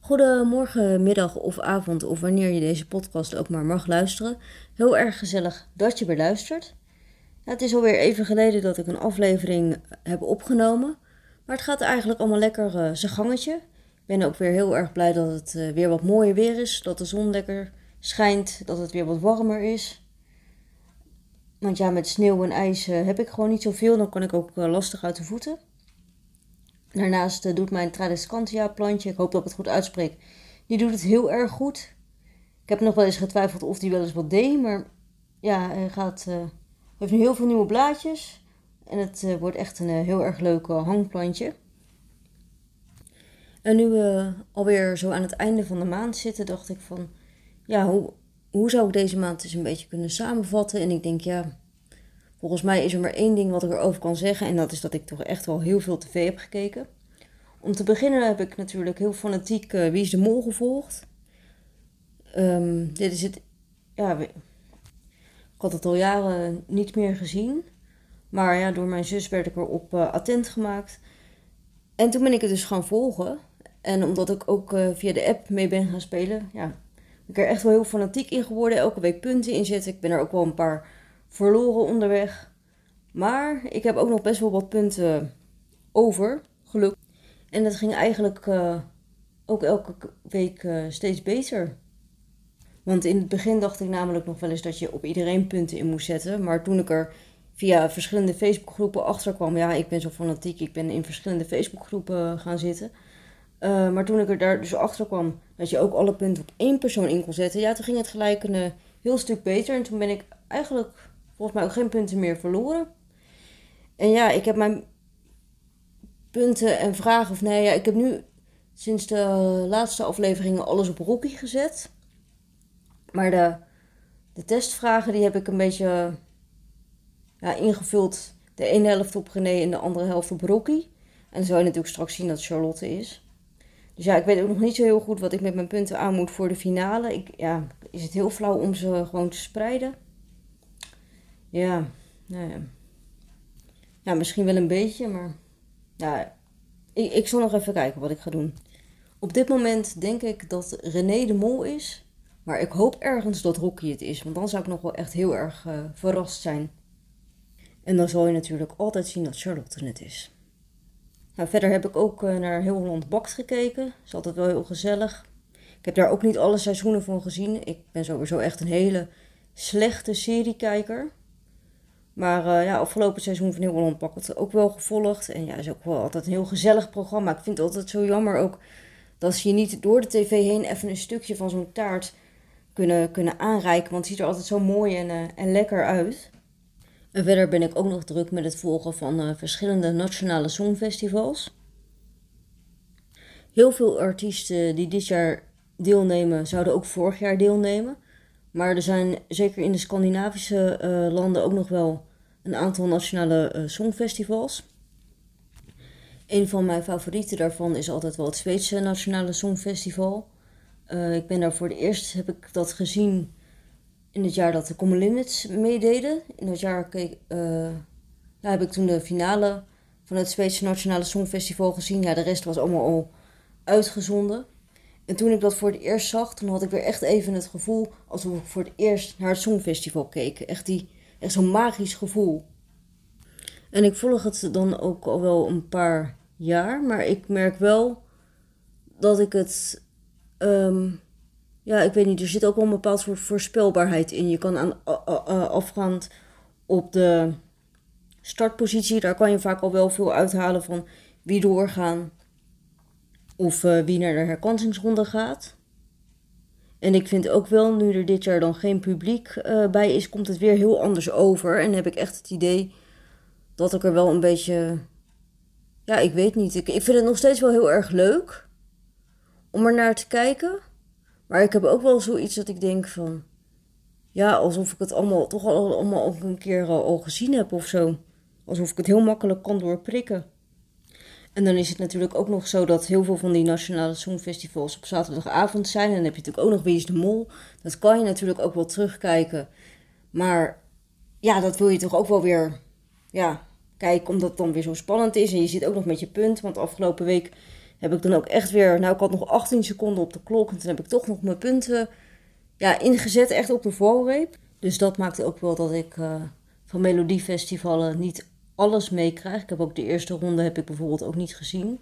Goedemorgen, middag of avond, of wanneer je deze podcast ook maar mag luisteren. Heel erg gezellig dat je weer luistert. het is alweer even geleden dat ik een aflevering heb opgenomen. Maar het gaat eigenlijk allemaal lekker uh, zijn gangetje. Ik ben ook weer heel erg blij dat het uh, weer wat mooier weer is. Dat de zon lekker schijnt, dat het weer wat warmer is. Want ja, met sneeuw en ijs uh, heb ik gewoon niet zoveel. Dan kan ik ook lastig uit de voeten. Daarnaast uh, doet mijn Tradescantia plantje, ik hoop dat ik het goed uitspreek, die doet het heel erg goed. Ik heb nog wel eens getwijfeld of die wel eens wat deed, maar ja, hij gaat, uh, heeft nu heel veel nieuwe blaadjes. En het uh, wordt echt een heel erg leuk hangplantje. En nu we alweer zo aan het einde van de maand zitten, dacht ik van, ja, hoe, hoe zou ik deze maand eens een beetje kunnen samenvatten? En ik denk, ja, Volgens mij is er maar één ding wat ik erover kan zeggen en dat is dat ik toch echt wel heel veel tv heb gekeken. Om te beginnen heb ik natuurlijk heel fanatiek uh, Wie is de Mol gevolgd. Um, dit is het, ja, ik had het al jaren niet meer gezien. Maar ja, door mijn zus werd ik erop uh, attent gemaakt. En toen ben ik het dus gaan volgen. En omdat ik ook uh, via de app mee ben gaan spelen, ja, ben ik er echt wel heel fanatiek in geworden. Elke week punten inzetten. Ik ben er ook wel een paar verloren onderweg. Maar ik heb ook nog best wel wat punten over, gelukkig. En dat ging eigenlijk uh, ook elke week uh, steeds beter. Want in het begin dacht ik namelijk nog wel eens dat je op iedereen punten in moest zetten. Maar toen ik er via verschillende Facebookgroepen achter kwam, ja, ik ben zo fanatiek, ik ben in verschillende Facebookgroepen gaan zitten. Maar toen ik er daar dus achter kwam dat je ook alle punten op één persoon in kon zetten, ja, toen ging het gelijk een heel stuk beter. En toen ben ik eigenlijk volgens mij ook geen punten meer verloren. En ja, ik heb mijn punten en vragen, of nee, ja, ik heb nu sinds de laatste afleveringen alles op Rocky gezet. Maar de, de testvragen, die heb ik een beetje ja, ingevuld. De ene helft op René en de andere helft op Rocky. En dan zou je natuurlijk straks zien dat Charlotte is. Dus ja, ik weet ook nog niet zo heel goed wat ik met mijn punten aan moet voor de finale. Ik, ja, is het heel flauw om ze gewoon te spreiden? Ja, nou ja. Ja, misschien wel een beetje, maar ja, ik, ik zal nog even kijken wat ik ga doen. Op dit moment denk ik dat René de Mol is, maar ik hoop ergens dat Rocky het is, want dan zou ik nog wel echt heel erg uh, verrast zijn. En dan zal je natuurlijk altijd zien dat Charlotte het is. Nou, verder heb ik ook uh, naar Heel Holland Bakt gekeken. Is altijd wel heel gezellig. Ik heb daar ook niet alle seizoenen van gezien. Ik ben sowieso echt een hele slechte seriekijker. Maar uh, ja, afgelopen seizoen van Heel Holland Bak het ook wel gevolgd. En ja, is ook wel altijd een heel gezellig programma. Ik vind het altijd zo jammer ook dat ze je niet door de tv heen even een stukje van zo'n taart kunnen, kunnen aanreiken. Want het ziet er altijd zo mooi en, uh, en lekker uit. En verder ben ik ook nog druk met het volgen van uh, verschillende nationale songfestivals. Heel veel artiesten die dit jaar deelnemen, zouden ook vorig jaar deelnemen. Maar er zijn zeker in de Scandinavische landen ook nog wel een aantal nationale uh, songfestivals. Een van mijn favorieten daarvan is altijd wel het Zweedse Nationale Songfestival. Uh, ik ben daar voor het eerst, heb ik dat gezien in het jaar dat de Common Limits meededen. In dat jaar keek, uh, ja, heb ik toen de finale van het Zweedse Nationale Songfestival gezien. Ja, de rest was allemaal al uitgezonden. En toen ik dat voor het eerst zag, toen had ik weer echt even het gevoel alsof ik voor het eerst naar het Songfestival keek. Echt, die, echt zo'n magisch gevoel. En ik volg het dan ook al wel een paar jaar, maar ik merk wel dat ik het. Um, ja, ik weet niet, er zit ook wel een bepaald soort voorspelbaarheid in. Je kan aan, afgaand op de startpositie, daar kan je vaak al wel veel uithalen van wie doorgaan of uh, wie naar de herkansingsronde gaat. En ik vind ook wel, nu er dit jaar dan geen publiek uh, bij is, komt het weer heel anders over. En heb ik echt het idee dat ik er wel een beetje. Ja, ik weet niet. Ik, ik vind het nog steeds wel heel erg leuk om er naar te kijken. Maar ik heb ook wel zoiets dat ik denk van. Ja, alsof ik het allemaal toch al, allemaal ook een keer al, al gezien heb of zo. Alsof ik het heel makkelijk kan doorprikken. En dan is het natuurlijk ook nog zo dat heel veel van die nationale songfestivals op zaterdagavond zijn. En dan heb je natuurlijk ook nog Wie is de Mol. Dat kan je natuurlijk ook wel terugkijken. Maar ja, dat wil je toch ook wel weer ja, kijken, omdat het dan weer zo spannend is. En je zit ook nog met je punt. Want afgelopen week heb ik dan ook echt weer, nou ik had nog 18 seconden op de klok en toen heb ik toch nog mijn punten ja, ingezet, echt op de valreep. Dus dat maakte ook wel dat ik uh, van melodiefestivalen niet alles meekrijg. Ik heb ook de eerste ronde heb ik bijvoorbeeld ook niet gezien.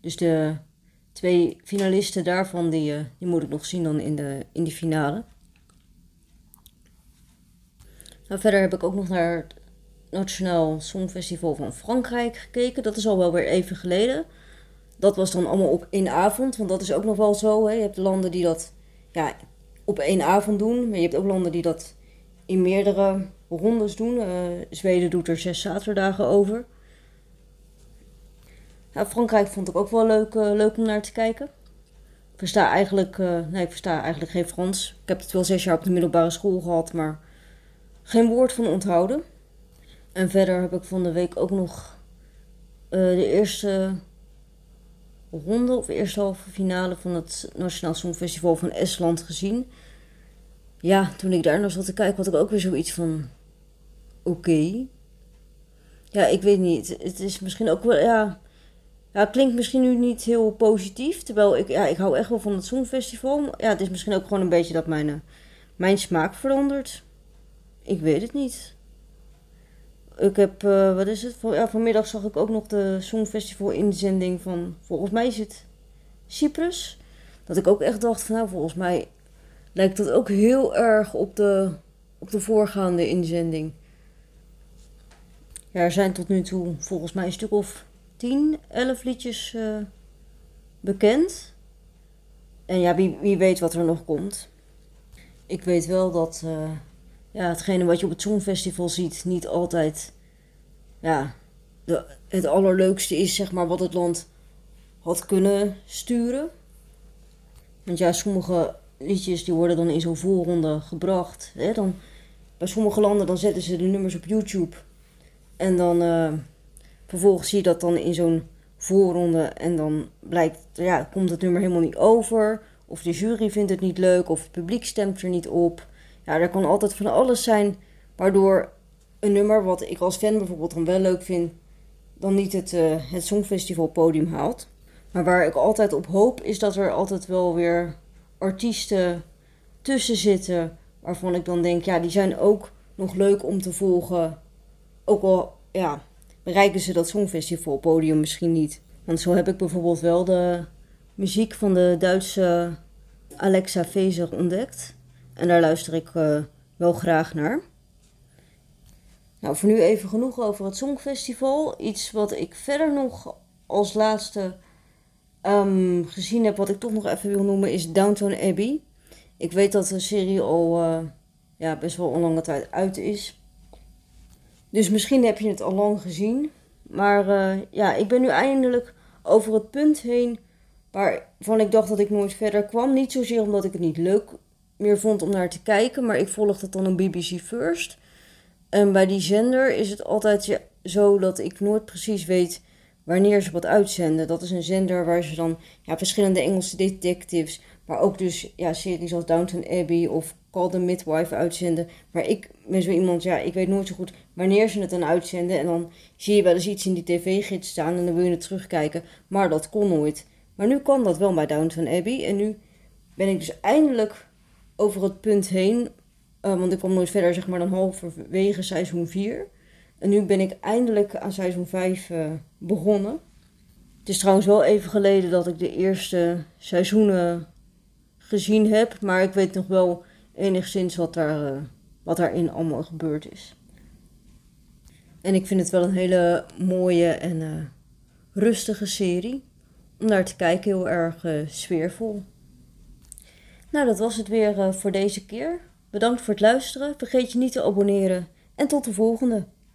Dus de twee finalisten daarvan, die, uh, die moet ik nog zien dan in de, in de finale. Nou, verder heb ik ook nog naar het Nationaal Songfestival van Frankrijk gekeken. Dat is al wel weer even geleden. Dat was dan allemaal op één avond, want dat is ook nog wel zo. Hè. Je hebt landen die dat ja, op één avond doen, maar je hebt ook landen die dat in meerdere rondes doen. Uh, Zweden doet er zes zaterdagen over. Ja, Frankrijk vond ik ook wel leuk, uh, leuk om naar te kijken. Ik versta eigenlijk, uh, nee, ik versta eigenlijk geen Frans. Ik heb het wel zes jaar op de middelbare school gehad, maar geen woord van onthouden. En verder heb ik van de week ook nog de eerste ronde of eerste halve finale van het Nationaal Songfestival van Estland gezien. Ja, toen ik daar naar zat te kijken, had ik ook weer zoiets van: oké. Ja, ik weet niet. Het is misschien ook wel, ja. Ja, klinkt misschien nu niet heel positief. Terwijl ik, ja, ik hou echt wel van het Songfestival. Ja, het is misschien ook gewoon een beetje dat mijn, eh, mijn smaak verandert. Ik weet het niet. Ik heb, uh, wat is het? Van, ja, vanmiddag zag ik ook nog de Songfestival inzending van, volgens mij is het Cyprus. Dat ik ook echt dacht van, nou, volgens mij lijkt dat ook heel erg op de, op de voorgaande inzending. Ja, er zijn tot nu toe volgens mij een stuk of 10, 11 liedjes uh, bekend. En ja, wie, wie weet wat er nog komt. Ik weet wel dat uh, ja, hetgene wat je op het Songfestival ziet niet altijd ja, de, het allerleukste is, zeg maar, wat het land had kunnen sturen. Want ja, sommige liedjes die worden dan in zo'n voorronde gebracht. Hè? Dan, bij sommige landen dan zetten ze de nummers op YouTube. En dan uh, vervolgens zie je dat dan in zo'n voorronde. En dan blijkt, ja, komt het nummer helemaal niet over. Of de jury vindt het niet leuk. Of het publiek stemt er niet op. Ja, er kan altijd van alles zijn. Waardoor een nummer wat ik als fan bijvoorbeeld dan wel leuk vind. Dan niet het, uh, het Songfestival podium haalt. Maar waar ik altijd op hoop is dat er altijd wel weer artiesten tussen zitten. Waarvan ik dan denk, ja, die zijn ook nog leuk om te volgen. Ook al ja, bereiken ze dat Songfestival podium misschien niet. Want zo heb ik bijvoorbeeld wel de muziek van de Duitse Alexa Vezer ontdekt. En daar luister ik uh, wel graag naar. Nou, voor nu even genoeg over het Songfestival. Iets wat ik verder nog als laatste um, gezien heb, wat ik toch nog even wil noemen, is Downton Abbey. Ik weet dat de serie al uh, ja, best wel een lange tijd uit is. Dus misschien heb je het al lang gezien. Maar uh, ja, ik ben nu eindelijk over het punt heen waarvan ik dacht dat ik nooit verder kwam. Niet zozeer omdat ik het niet leuk meer vond om naar te kijken, maar ik volgde het dan op BBC First. En bij die zender is het altijd zo dat ik nooit precies weet wanneer ze wat uitzenden. Dat is een zender waar ze dan ja, verschillende Engelse detectives, maar ook dus ja, series als Downton Abbey of Call the Midwife uitzenden. Maar ik ben zo iemand, ja, ik weet nooit zo goed wanneer ze het dan uitzenden. En dan zie je wel eens iets in die tv-gids staan en dan wil je het terugkijken. Maar dat kon nooit. Maar nu kan dat wel bij Downton Abbey. En nu ben ik dus eindelijk over het punt heen. Uh, want ik kwam nooit verder, zeg maar, dan halverwege seizoen 4. En nu ben ik eindelijk aan seizoen 5 uh, eh, begonnen. Het is trouwens wel even geleden dat ik de eerste seizoenen gezien heb. Maar ik weet nog wel enigszins wat, daar, uh, wat daarin allemaal gebeurd is. En ik vind het wel een hele mooie en uh, rustige serie. Om naar te kijken, heel erg sfeervol. Nou, dat was het weer voor deze keer. Bedankt voor het luisteren. Vergeet je niet te abonneren. En tot de volgende.